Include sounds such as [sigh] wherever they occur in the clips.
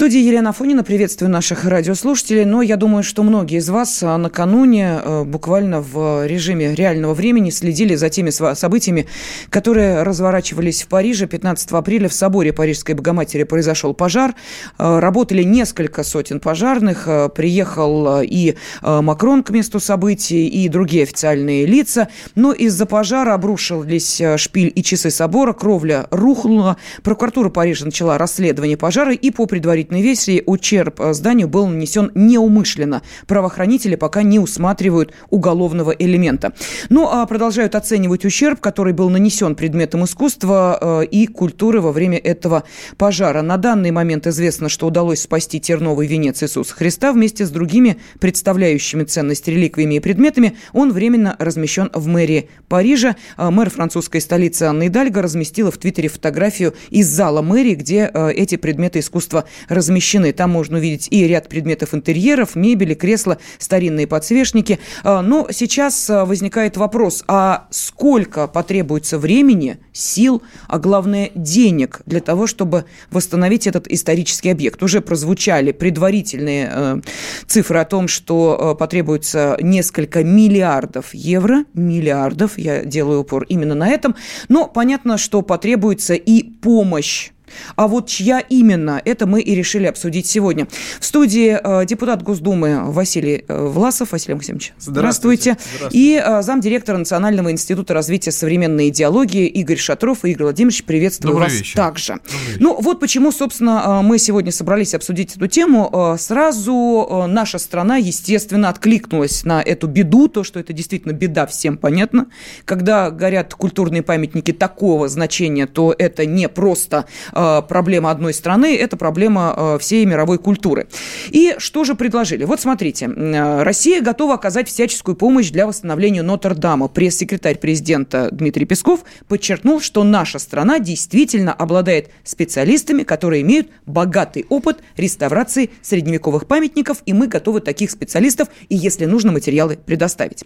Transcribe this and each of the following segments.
студии Елена Фонина. Приветствую наших радиослушателей. Но я думаю, что многие из вас а, накануне э, буквально в режиме реального времени следили за теми событиями, которые разворачивались в Париже. 15 апреля в соборе Парижской Богоматери произошел пожар. Э, работали несколько сотен пожарных. Приехал и Макрон к месту событий, и другие официальные лица. Но из-за пожара обрушились шпиль и часы собора. Кровля рухнула. Прокуратура Парижа начала расследование пожара и по предварительной версии ущерб э, зданию был нанесен неумышленно. Правоохранители пока не усматривают уголовного элемента. Ну, а продолжают оценивать ущерб, который был нанесен предметом искусства э, и культуры во время этого пожара. На данный момент известно, что удалось спасти терновый венец Иисуса Христа вместе с другими представляющими ценность реликвиями и предметами. Он временно размещен в мэрии Парижа. Э, мэр французской столицы Анна Идальго разместила в Твиттере фотографию из зала мэрии, где эти предметы искусства пространства размещены. Там можно увидеть и ряд предметов интерьеров, мебели, кресла, старинные подсвечники. А, но сейчас а, возникает вопрос, а сколько потребуется времени, сил, а главное денег для того, чтобы восстановить этот исторический объект? Уже прозвучали предварительные э, цифры о том, что э, потребуется несколько миллиардов евро, миллиардов, я делаю упор именно на этом, но понятно, что потребуется и помощь а вот чья именно, это мы и решили обсудить сегодня. В студии э, депутат Госдумы Василий э, Власов. Василий Максимович, здравствуйте. здравствуйте. здравствуйте. И э, замдиректора Национального института развития современной идеологии Игорь Шатров. Игорь Владимирович, приветствую Добрый вас вечер. также. Ну вот почему, собственно, мы сегодня собрались обсудить эту тему. Сразу наша страна, естественно, откликнулась на эту беду, то, что это действительно беда, всем понятно. Когда горят культурные памятники такого значения, то это не просто проблема одной страны, это проблема э, всей мировой культуры. И что же предложили? Вот смотрите, э, Россия готова оказать всяческую помощь для восстановления Нотр-Дама. Пресс-секретарь президента Дмитрий Песков подчеркнул, что наша страна действительно обладает специалистами, которые имеют богатый опыт реставрации средневековых памятников, и мы готовы таких специалистов, и если нужно, материалы предоставить.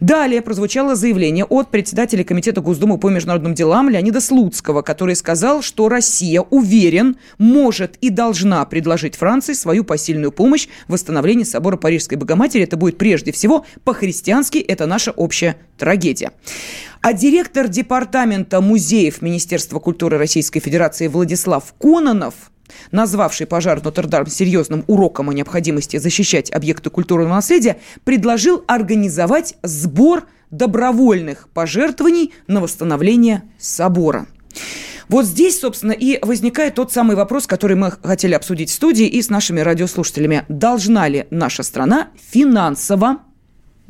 Далее прозвучало заявление от председателя Комитета Госдумы по международным делам Леонида Слуцкого, который сказал, что Россия Россия, уверен, может и должна предложить Франции свою посильную помощь в восстановлении собора Парижской Богоматери. Это будет прежде всего по-христиански, это наша общая трагедия. А директор департамента музеев Министерства культуры Российской Федерации Владислав Кононов назвавший пожар в Нотр-Дам серьезным уроком о необходимости защищать объекты культурного наследия, предложил организовать сбор добровольных пожертвований на восстановление собора. Вот здесь, собственно, и возникает тот самый вопрос, который мы хотели обсудить в студии и с нашими радиослушателями. Должна ли наша страна финансово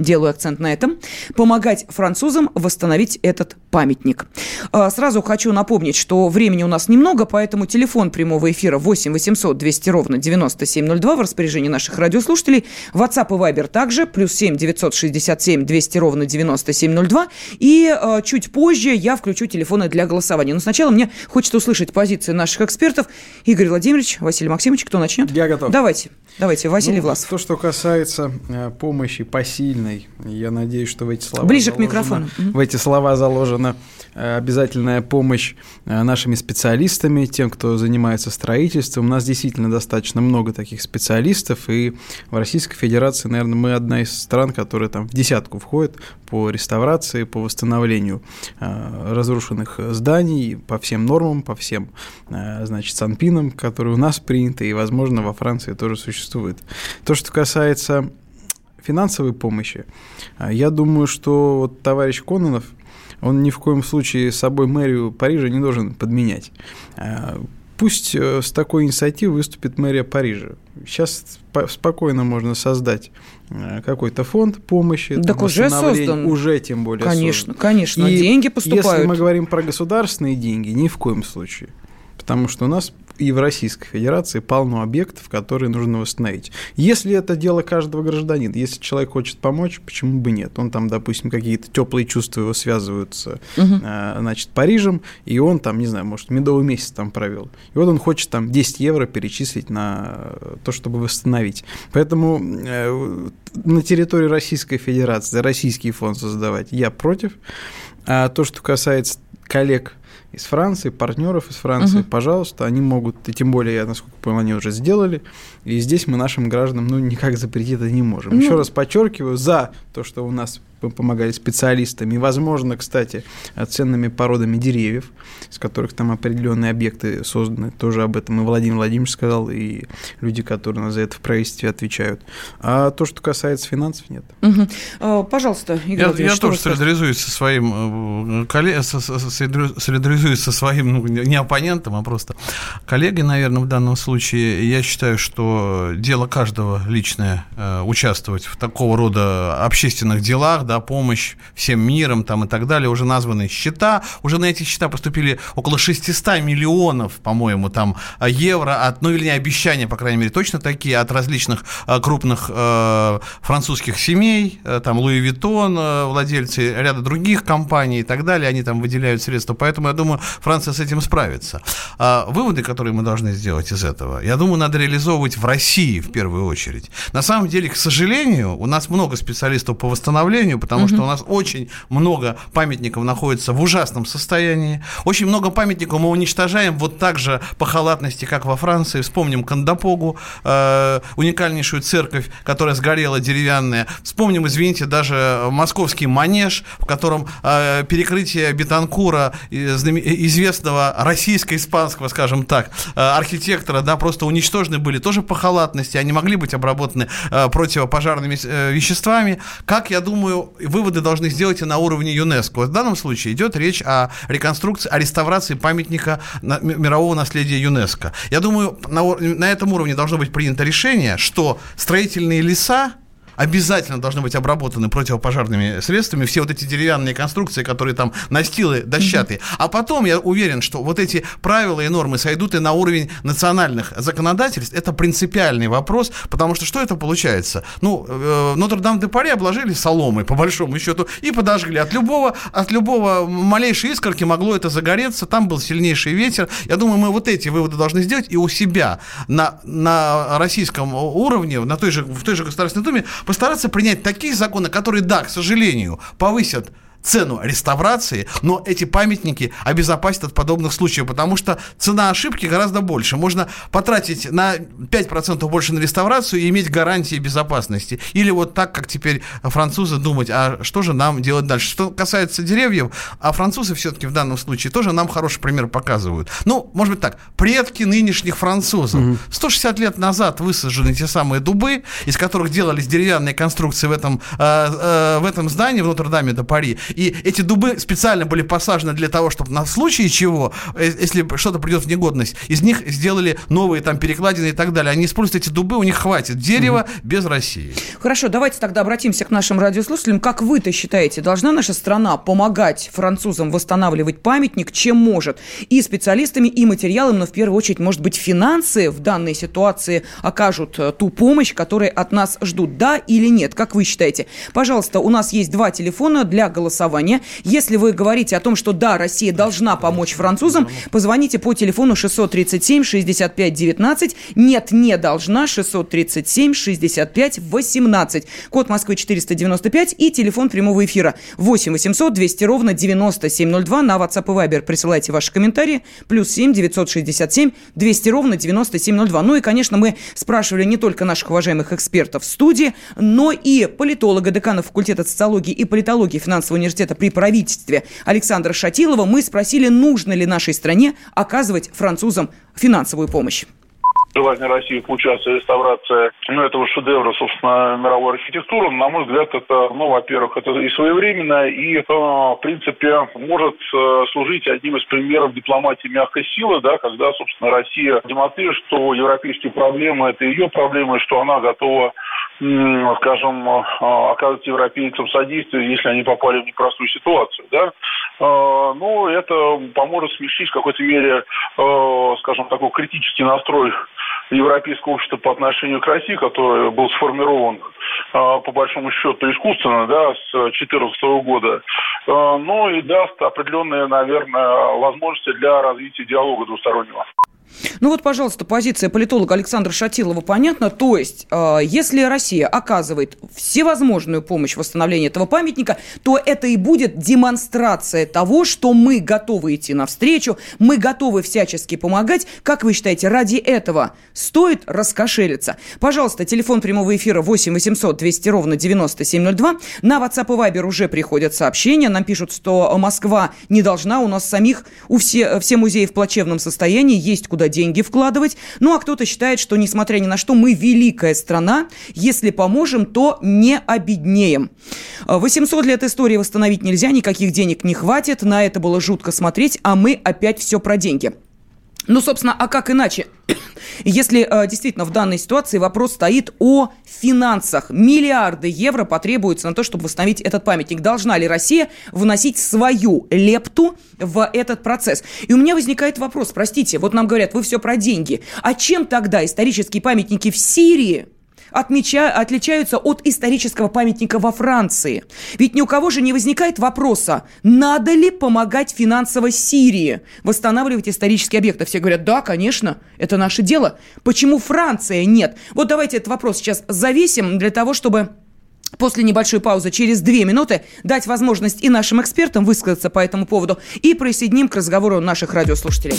делаю акцент на этом, помогать французам восстановить этот памятник. А, сразу хочу напомнить, что времени у нас немного, поэтому телефон прямого эфира 8 800 200 ровно 9702 в распоряжении наших радиослушателей. WhatsApp и Viber также, плюс 7 967 200 ровно 9702. И э, чуть позже я включу телефоны для голосования. Но сначала мне хочется услышать позиции наших экспертов. Игорь Владимирович, Василий Максимович, кто начнет? Я готов. Давайте, давайте, Василий ну, Власов. То, что касается э, помощи посильной правильной. Я надеюсь, что в эти слова Ближе к микрофону. В эти слова заложена э, обязательная помощь э, нашими специалистами, тем, кто занимается строительством. У нас действительно достаточно много таких специалистов, и в Российской Федерации, наверное, мы одна из стран, которая там в десятку входит по реставрации, по восстановлению э, разрушенных зданий по всем нормам, по всем, значит, санпинам, которые у нас приняты, и, возможно, во Франции тоже существует. То, что касается финансовой помощи, а, я думаю, что вот товарищ Кононов, он ни в коем случае с собой мэрию Парижа не должен подменять. А, пусть э, с такой инициативой выступит мэрия Парижа. Сейчас спокойно можно создать э, какой-то фонд помощи. Так уже создан. Уже тем более Конечно, создан. конечно. И деньги поступают. Если мы говорим про государственные деньги, ни в коем случае. Потому что у нас и в Российской Федерации полно объектов, которые нужно восстановить. Если это дело каждого гражданина, если человек хочет помочь, почему бы нет? Он там, допустим, какие-то теплые чувства его связывают с, угу. значит, Парижем, и он там, не знаю, может, медовый месяц там провел. И вот он хочет там 10 евро перечислить на то, чтобы восстановить. Поэтому э, на территории Российской Федерации российский фонд создавать я против. А то, что касается коллег из Франции, партнеров из Франции, угу. пожалуйста, они могут, и тем более, я насколько понял, они уже сделали, и здесь мы нашим гражданам ну, никак запретить это не можем. Ну, Еще раз подчеркиваю, за то, что у нас помогали специалистами, возможно, кстати, ценными породами деревьев, из которых там определенные объекты созданы, тоже об этом и Владимир Владимирович сказал, и люди, которые нас за это в правительстве отвечают. А то, что касается финансов, нет. Угу. Пожалуйста, Игорь Я, я тоже солидаризуюсь со своим, э, солидаризуюсь со своим, ну, не оппонентом, а просто коллегой, наверное, в данном случае. Я считаю, что дело каждого личное э, участвовать в такого рода общественных делах, да, помощь всем миром там и так далее, уже названы счета, уже на эти счета поступили около 600 миллионов, по-моему, там евро, от, ну, или не обещания, по крайней мере, точно такие, от различных э, крупных э, французских семей, э, там Луи Виттон, э, владельцы ряда других компаний и так далее, они там выделяют средства, поэтому я думаю, Франция с этим справится. А выводы, которые мы должны сделать из этого, я думаю, надо реализовывать в России в первую очередь. На самом деле, к сожалению, у нас много специалистов по восстановлению, потому что у нас очень много памятников находится в ужасном состоянии. Очень много памятников мы уничтожаем вот так же по халатности, как во Франции. Вспомним Кандапогу, э, уникальнейшую церковь, которая сгорела, деревянная. Вспомним, извините, даже московский манеж, в котором э, перекрытие Бетанкура, известного российско-испанского, скажем так, э, архитектора, да, просто уничтожены были тоже по халатности. Они могли быть обработаны э, противопожарными э, веществами. Как, я думаю, выводы должны сделать и на уровне ЮНЕСКО. В данном случае идет речь о реконструкции, о реставрации памятника мирового наследия ЮНЕСКо. Я думаю, на, на этом уровне должно быть принято решение, что строительные леса обязательно должны быть обработаны противопожарными средствами, все вот эти деревянные конструкции, которые там настилы дощатые. А потом я уверен, что вот эти правила и нормы сойдут и на уровень национальных законодательств. Это принципиальный вопрос, потому что что это получается? Ну, э, Нотр-Дам-де-Пари обложили соломой, по большому счету, и подожгли. От любого, от любого малейшей искорки могло это загореться, там был сильнейший ветер. Я думаю, мы вот эти выводы должны сделать и у себя на, на российском уровне, на той же, в той же Государственной Думе постараться принять такие законы, которые, да, к сожалению, повысят цену реставрации, но эти памятники обезопасят от подобных случаев, потому что цена ошибки гораздо больше. Можно потратить на 5% больше на реставрацию и иметь гарантии безопасности. Или вот так, как теперь французы думать, а что же нам делать дальше? Что касается деревьев, а французы все-таки в данном случае тоже нам хороший пример показывают. Ну, может быть так, предки нынешних французов. 160 лет назад высажены те самые дубы, из которых делались деревянные конструкции в этом, э, э, в этом здании в Нотр-Даме до Пари. И эти дубы специально были посажены для того, чтобы на случай чего, э, если что-то придет в негодность, из них сделали новые там перекладины и так далее. Они используют эти дубы, у них хватит дерева угу. без России. Хорошо, давайте тогда обратимся к нашим радиослушателям. Как вы-то считаете, должна наша страна помогать французам восстанавливать памятник, чем может? И специалистами, и материалом, но в первую очередь, может быть, финансы в данной ситуации окажут э, ту помощь, которую от нас ждут. Да или нет? Как вы считаете? Пожалуйста, у нас есть два телефона для голосования голосования. Если вы говорите о том, что да, Россия должна помочь французам, позвоните по телефону 637 65 19. Нет, не должна. 637 65 18. Код Москвы 495 и телефон прямого эфира 8 800 200 ровно 9702. На WhatsApp и Viber присылайте ваши комментарии. Плюс 7 967 200 ровно 9702. Ну и, конечно, мы спрашивали не только наших уважаемых экспертов в студии, но и политолога, декана факультета социологии и политологии финансового университета университета при правительстве Александра Шатилова мы спросили, нужно ли нашей стране оказывать французам финансовую помощь желание России поучаствовать в реставрации. Ну, этого шедевра, собственно, мировой архитектуры, на мой взгляд, это, ну, во-первых, это и своевременно, и, э, в принципе, может э, служить одним из примеров дипломатии мягкой силы, да, когда, собственно, Россия демонстрирует, что европейские проблемы – это ее проблемы, что она готова скажем, э, оказывать европейцам содействие, если они попали в непростую ситуацию, да, ну, это поможет смягчить в какой-то мере, э, скажем, такой критический настрой европейского общества по отношению к России, который был сформирован по большому счету искусственно, да, с 2014 года, ну и даст определенные, наверное, возможности для развития диалога двустороннего. Ну вот, пожалуйста, позиция политолога Александра Шатилова понятна. То есть, э, если Россия оказывает всевозможную помощь в восстановлении этого памятника, то это и будет демонстрация того, что мы готовы идти навстречу, мы готовы всячески помогать. Как вы считаете, ради этого стоит раскошелиться? Пожалуйста, телефон прямого эфира 8 800 200 ровно 9702. На WhatsApp и Viber уже приходят сообщения. Нам пишут, что Москва не должна, у нас самих, у все, все музеи в плачевном состоянии, есть куда деньги вкладывать. Ну, а кто-то считает, что, несмотря ни на что, мы великая страна. Если поможем, то не обеднеем. 800 лет истории восстановить нельзя, никаких денег не хватит. На это было жутко смотреть, а мы опять все про деньги. Ну, собственно, а как иначе? [coughs] Если э, действительно в данной ситуации вопрос стоит о финансах. Миллиарды евро потребуются на то, чтобы восстановить этот памятник. Должна ли Россия вносить свою лепту в этот процесс? И у меня возникает вопрос, простите, вот нам говорят, вы все про деньги. А чем тогда исторические памятники в Сирии отмеча... отличаются от исторического памятника во Франции. Ведь ни у кого же не возникает вопроса, надо ли помогать финансово Сирии восстанавливать исторические объекты. Все говорят, да, конечно, это наше дело. Почему Франция нет? Вот давайте этот вопрос сейчас завесим для того, чтобы после небольшой паузы через две минуты дать возможность и нашим экспертам высказаться по этому поводу и присоединим к разговору наших радиослушателей.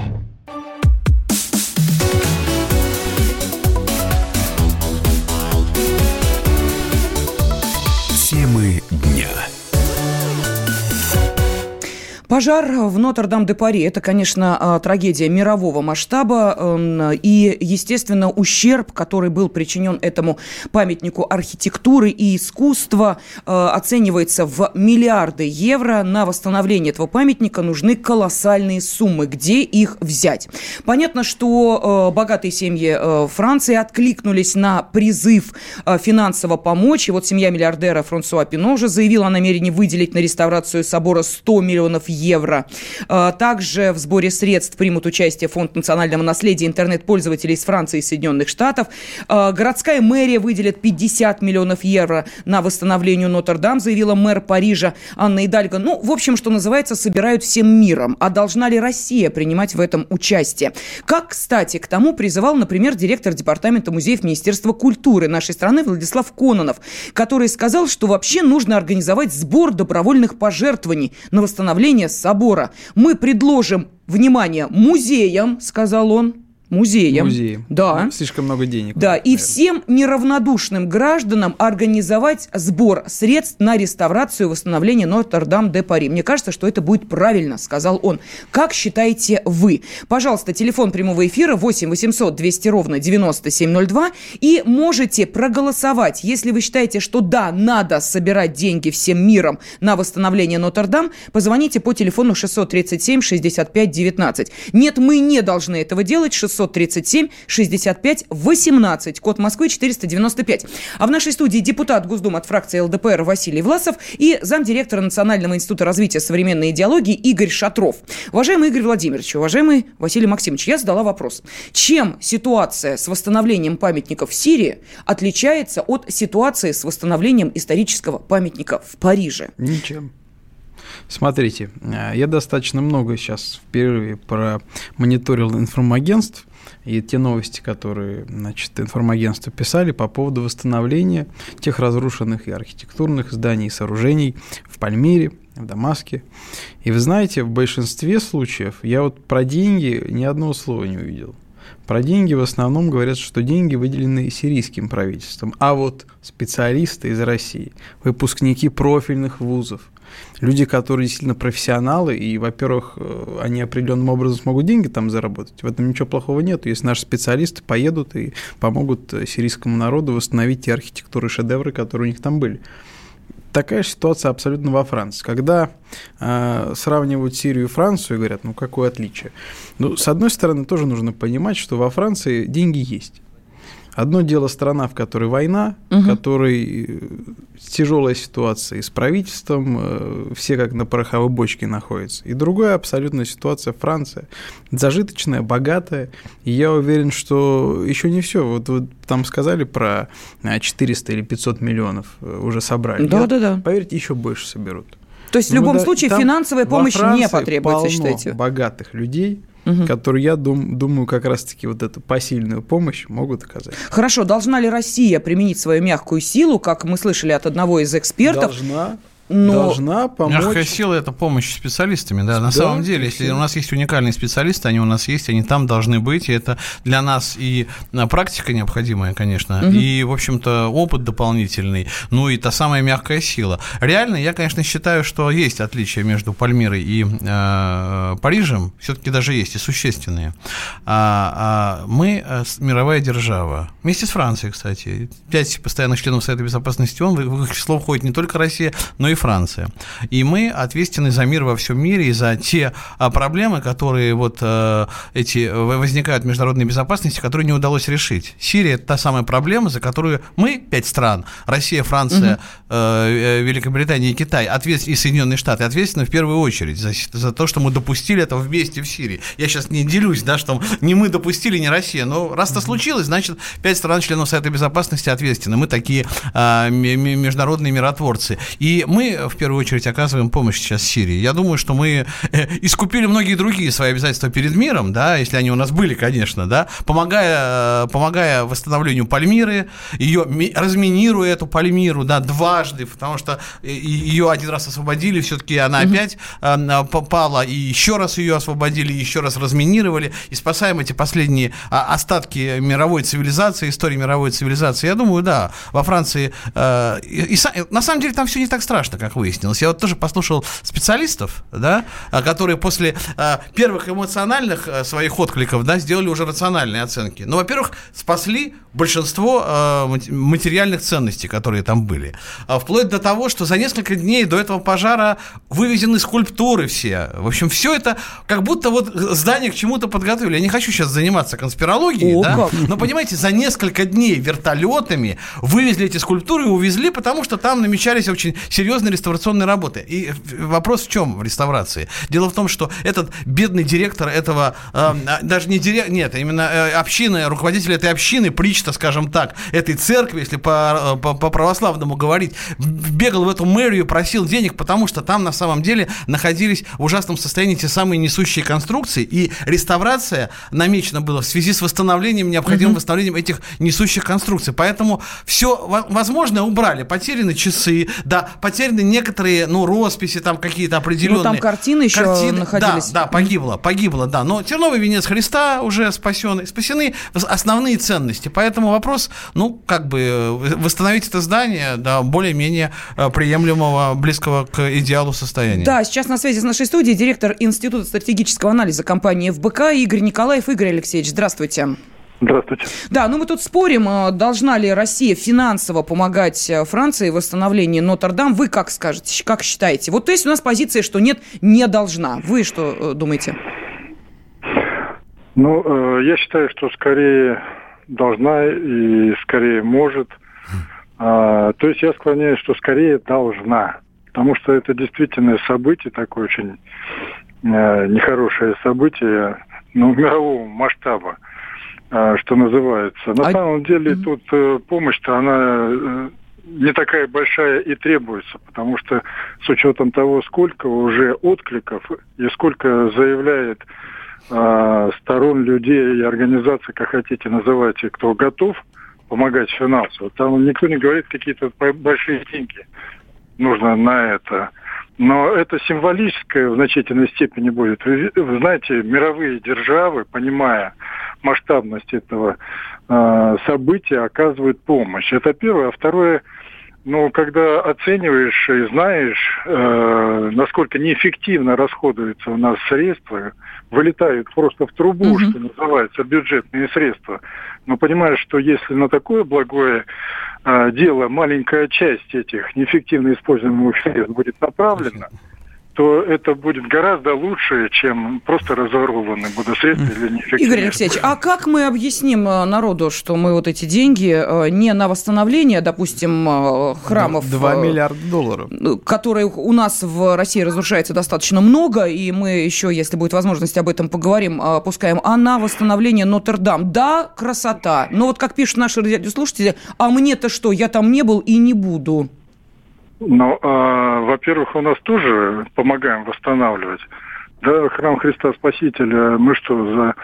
Пожар в Нотр-Дам-де-Пари – это, конечно, а, трагедия мирового масштаба эм, и, естественно, ущерб, который был причинен этому памятнику архитектуры и искусства, э, оценивается в миллиарды евро. На восстановление этого памятника нужны колоссальные суммы. Где их взять? Понятно, что э, богатые семьи э, Франции откликнулись на призыв финансово помочь. И вот семья миллиардера Франсуа Пино уже заявила о намерении выделить на реставрацию собора 100 миллионов евро евро. А, также в сборе средств примут участие Фонд национального наследия интернет-пользователей из Франции и Соединенных Штатов. А, городская мэрия выделит 50 миллионов евро на восстановление Нотр-Дам, заявила мэр Парижа Анна Идальго. Ну, в общем, что называется, собирают всем миром. А должна ли Россия принимать в этом участие? Как, кстати, к тому призывал, например, директор департамента музеев Министерства культуры нашей страны Владислав Кононов, который сказал, что вообще нужно организовать сбор добровольных пожертвований на восстановление собора. Мы предложим, внимание, музеям, сказал он, музеям. Музеям. Да. Ну, слишком много денег. Да, наверное. и всем неравнодушным гражданам организовать сбор средств на реставрацию и восстановление Нотр-Дам-де-Пари. Мне кажется, что это будет правильно, сказал он. Как считаете вы? Пожалуйста, телефон прямого эфира 8 800 200 ровно 9702 и можете проголосовать. Если вы считаете, что да, надо собирать деньги всем миром на восстановление Нотр-Дам, позвоните по телефону 637 65 19. Нет, мы не должны этого делать. 600 937 65 18, код Москвы 495. А в нашей студии депутат Госдумы от фракции ЛДПР Василий Власов и замдиректора Национального института развития современной идеологии Игорь Шатров. Уважаемый Игорь Владимирович, уважаемый Василий Максимович, я задала вопрос. Чем ситуация с восстановлением памятников в Сирии отличается от ситуации с восстановлением исторического памятника в Париже? Ничем. Смотрите, э, я достаточно много сейчас в перерыве промониторил информагентств, и те новости, которые значит, информагентства писали по поводу восстановления тех разрушенных и архитектурных зданий и сооружений в Пальмире, в Дамаске. И вы знаете, в большинстве случаев я вот про деньги ни одного слова не увидел. Про деньги в основном говорят, что деньги выделены сирийским правительством, а вот специалисты из России, выпускники профильных вузов, люди, которые действительно профессионалы, и, во-первых, э, они определенным образом смогут деньги там заработать. В этом ничего плохого нет. Если наши специалисты поедут и помогут э, сирийскому народу восстановить те архитектуры шедевры, которые у них там были. Такая ситуация абсолютно во Франции. Когда э, сравнивают Сирию и Францию и говорят, ну какое отличие? Ну, с одной стороны, тоже нужно понимать, что во Франции деньги есть. Одно дело страна, в которой война, угу. в которой э, тяжелая ситуация и с правительством, э, все как на пороховой бочке находятся. И другая абсолютная ситуация Франция. Зажиточная, богатая. И я уверен, что еще не все. Вот, вот там сказали про 400 или 500 миллионов э, уже собрали. Да, я, да, да. Поверьте, еще больше соберут. То есть в любом да, случае финансовая помощь не потребуется, считаете? богатых людей, угу. которые, я дум, думаю, как раз-таки вот эту посильную помощь могут оказать. Хорошо, должна ли Россия применить свою мягкую силу, как мы слышали от одного из экспертов? Должна но... должна помочь. Мягкая сила – это помощь специалистами, да. На да, самом деле, если у нас есть уникальные специалисты, они у нас есть, они там должны быть, и это для нас и а, практика необходимая, конечно, угу. и, в общем-то, опыт дополнительный, ну и та самая мягкая сила. Реально, я, конечно, считаю, что есть отличия между Пальмирой и э, Парижем, все-таки даже есть, и существенные. А, а мы э, мировая держава, вместе с Францией, кстати. Пять постоянных членов Совета Безопасности ООН, в их число входит не только Россия, но и Франция. И мы ответственны за мир во всем мире и за те а, проблемы, которые вот э, эти возникают в международной безопасности, которые не удалось решить. Сирия – это та самая проблема, за которую мы, пять стран, Россия, Франция, угу. Великобритания и Китай, ответ... и Соединенные Штаты, ответственны в первую очередь за, за то, что мы допустили это вместе в Сирии. Я сейчас не делюсь, да, что не мы допустили, не Россия, но раз это случилось, значит, пять стран членов Совета Безопасности ответственны. Мы такие а, международные миротворцы. И мы в первую очередь, оказываем помощь сейчас Сирии. Я думаю, что мы э, искупили многие другие свои обязательства перед миром, да, если они у нас были, конечно, да, помогая, помогая восстановлению Пальмиры, ее разминируя эту Пальмиру, да, дважды, потому что э, ее один раз освободили, все-таки она mm-hmm. опять э, попала, и еще раз ее освободили, еще раз разминировали, и спасаем эти последние а, остатки мировой цивилизации, истории мировой цивилизации. Я думаю, да, во Франции, и, и, на самом деле там все не так страшно, как выяснилось. Я вот тоже послушал специалистов, да, а, которые после а, первых эмоциональных а, своих откликов, да, сделали уже рациональные оценки. Ну, во-первых, спасли большинство материальных ценностей, которые там были. Вплоть до того, что за несколько дней до этого пожара вывезены скульптуры все. В общем, все это как будто вот здание к чему-то подготовили. Я не хочу сейчас заниматься конспирологией, О, да, как? но понимаете, за несколько дней вертолетами вывезли эти скульптуры и увезли, потому что там намечались очень серьезные реставрационной работы. И вопрос в чем в реставрации? Дело в том, что этот бедный директор этого, э, даже не директор, нет, именно э, общины, руководитель этой общины, причта, скажем так, этой церкви, если по, по, по православному говорить, бегал в эту мэрию, просил денег, потому что там на самом деле находились в ужасном состоянии те самые несущие конструкции, и реставрация намечена была в связи с восстановлением, необходимым mm-hmm. восстановлением этих несущих конструкций. Поэтому все возможное убрали. Потеряны часы, да, потеряны найдены некоторые, ну, росписи там какие-то определенные. Ну, там картины еще картины, находились. Да, да, погибло, погибло, да. Но терновый венец Христа уже спасен, спасены основные ценности. Поэтому вопрос, ну, как бы восстановить это здание до более-менее э, приемлемого, близкого к идеалу состояния. Да, сейчас на связи с нашей студией директор Института стратегического анализа компании ФБК Игорь Николаев. Игорь Алексеевич, здравствуйте. Здравствуйте. Да, ну мы тут спорим, а, должна ли Россия финансово помогать э, Франции в восстановлении Нотр-Дам. Вы как скажете, как считаете? Вот то есть у нас позиция, что нет, не должна. Вы что э, думаете? Ну, э, я считаю, что скорее должна и скорее может. А, то есть я склоняюсь, что скорее должна. Потому что это действительно событие такое очень нехорошее событие, ну, мирового масштаба. А, что называется. На а... самом деле тут э, помощь-то она э, не такая большая и требуется, потому что с учетом того, сколько уже откликов и сколько заявляет э, сторон людей и организаций, как хотите называйте, кто готов помогать финансово, там никто не говорит какие-то большие деньги нужно на это. Но это символическое в значительной степени будет. Вы, вы знаете, мировые державы, понимая масштабность этого э, события, оказывают помощь. Это первое. А второе, но когда оцениваешь и знаешь, э, насколько неэффективно расходуются у нас средства, вылетают просто в трубу, угу. что называется, бюджетные средства, но понимаешь, что если на такое благое э, дело маленькая часть этих неэффективно используемых средств будет направлена, [laughs] то это будет гораздо лучше, чем просто разворованы будут средства или неэффективные. Игорь Алексеевич, а как мы объясним э, народу, что мы вот эти деньги э, не на восстановление, допустим, э, храмов... 2 миллиарда долларов. Которые у нас в России разрушается достаточно много, и мы еще, если будет возможность, об этом поговорим, опускаем, а на восстановление Нотр-Дам. Да, красота, но вот как пишут наши радиослушатели, а мне-то что, я там не был и не буду. Ну, а, во-первых, у нас тоже помогаем восстанавливать. Да, храм Христа Спасителя, мы что, за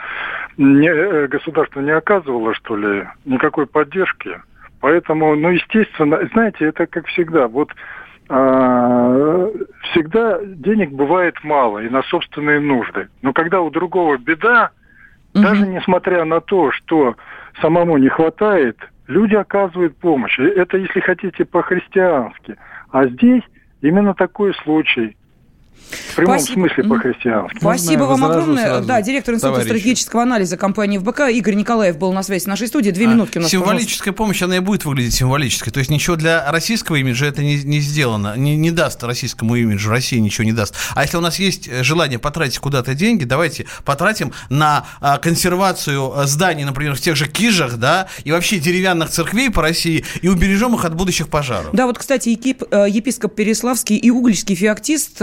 не, э, государство не оказывало, что ли, никакой поддержки? Поэтому, ну, естественно, знаете, это как всегда. Вот а, всегда денег бывает мало и на собственные нужды. Но когда у другого беда, угу. даже несмотря на то, что самому не хватает, люди оказывают помощь. Это, если хотите, по-христиански – а здесь именно такой случай. В прямом Спасибо. смысле по-христиански. Спасибо вам огромное. Сразу, да, директор Института товарищи. стратегического анализа компании ФБК Игорь Николаев был на связи с нашей студией. Две а, минутки у нас. Символическая пожалуйста. помощь, она и будет выглядеть символической. То есть ничего для российского имиджа это не, не сделано. Не, не даст российскому имиджу. России ничего не даст. А если у нас есть э, желание потратить куда-то деньги, давайте потратим на а, консервацию э, зданий, например, в тех же Кижах, да, и вообще деревянных церквей по России, и убережем их от будущих пожаров. Да, вот, кстати, э, епископ Переславский и угольский феоктист,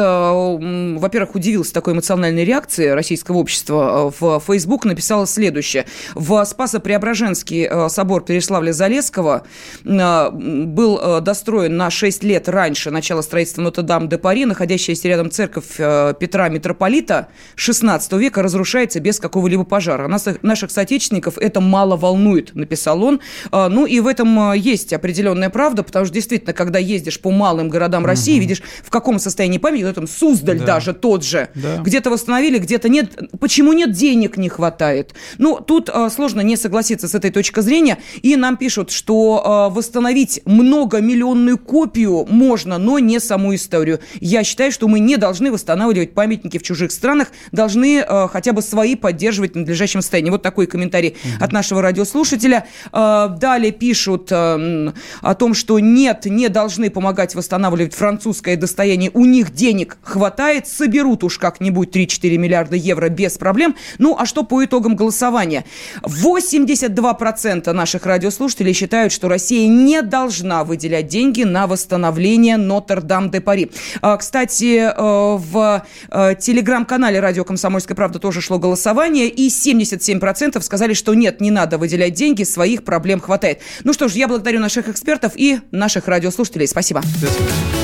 во-первых, удивился такой эмоциональной реакции российского общества, э, в Facebook написала следующее. В Спасо-Преображенский э, собор Переславля-Залесского э, был достроен на 6 лет раньше начала строительства Нотр-Дам-де-Пари, находящаяся рядом церковь Петра Митрополита 16 века разрушается без какого-либо пожара. Нас, наших соотечественников это мало волнует, написал он. Ну и в этом есть определенная правда, потому что действительно, когда ездишь по малым городам России, угу. видишь, в каком состоянии памяти, там Суздаль да. даже тот же. Да. Где-то восстановили, где-то нет. Почему нет? Денег не хватает. Ну, тут э, сложно не согласиться с этой точки зрения. И нам пишут, что э, восстановить многомиллионную копию можно, но не саму историю. Я считаю, что мы не должны восстанавливать памятники в чужих странах, должны э, хотя бы свои поддерживать в надлежащем состоянии. Вот такой комментарий угу. от нашего радиослушателя. Э, далее пишут э, о том, что нет, не должны помогать восстанавливать французское достояние. У них денег хватает, соберут соберут уж как-нибудь 3-4 миллиарда евро без проблем. Ну, а что по итогам голосования? 82% наших радиослушателей считают, что Россия не должна выделять деньги на восстановление Нотр-Дам-де-Пари. А, кстати, э, в э, телеграм-канале «Радио Комсомольская правда» тоже шло голосование, и 77% сказали, что нет, не надо выделять деньги, своих проблем хватает. Ну что ж, я благодарю наших экспертов и наших радиослушателей. Спасибо. Спасибо.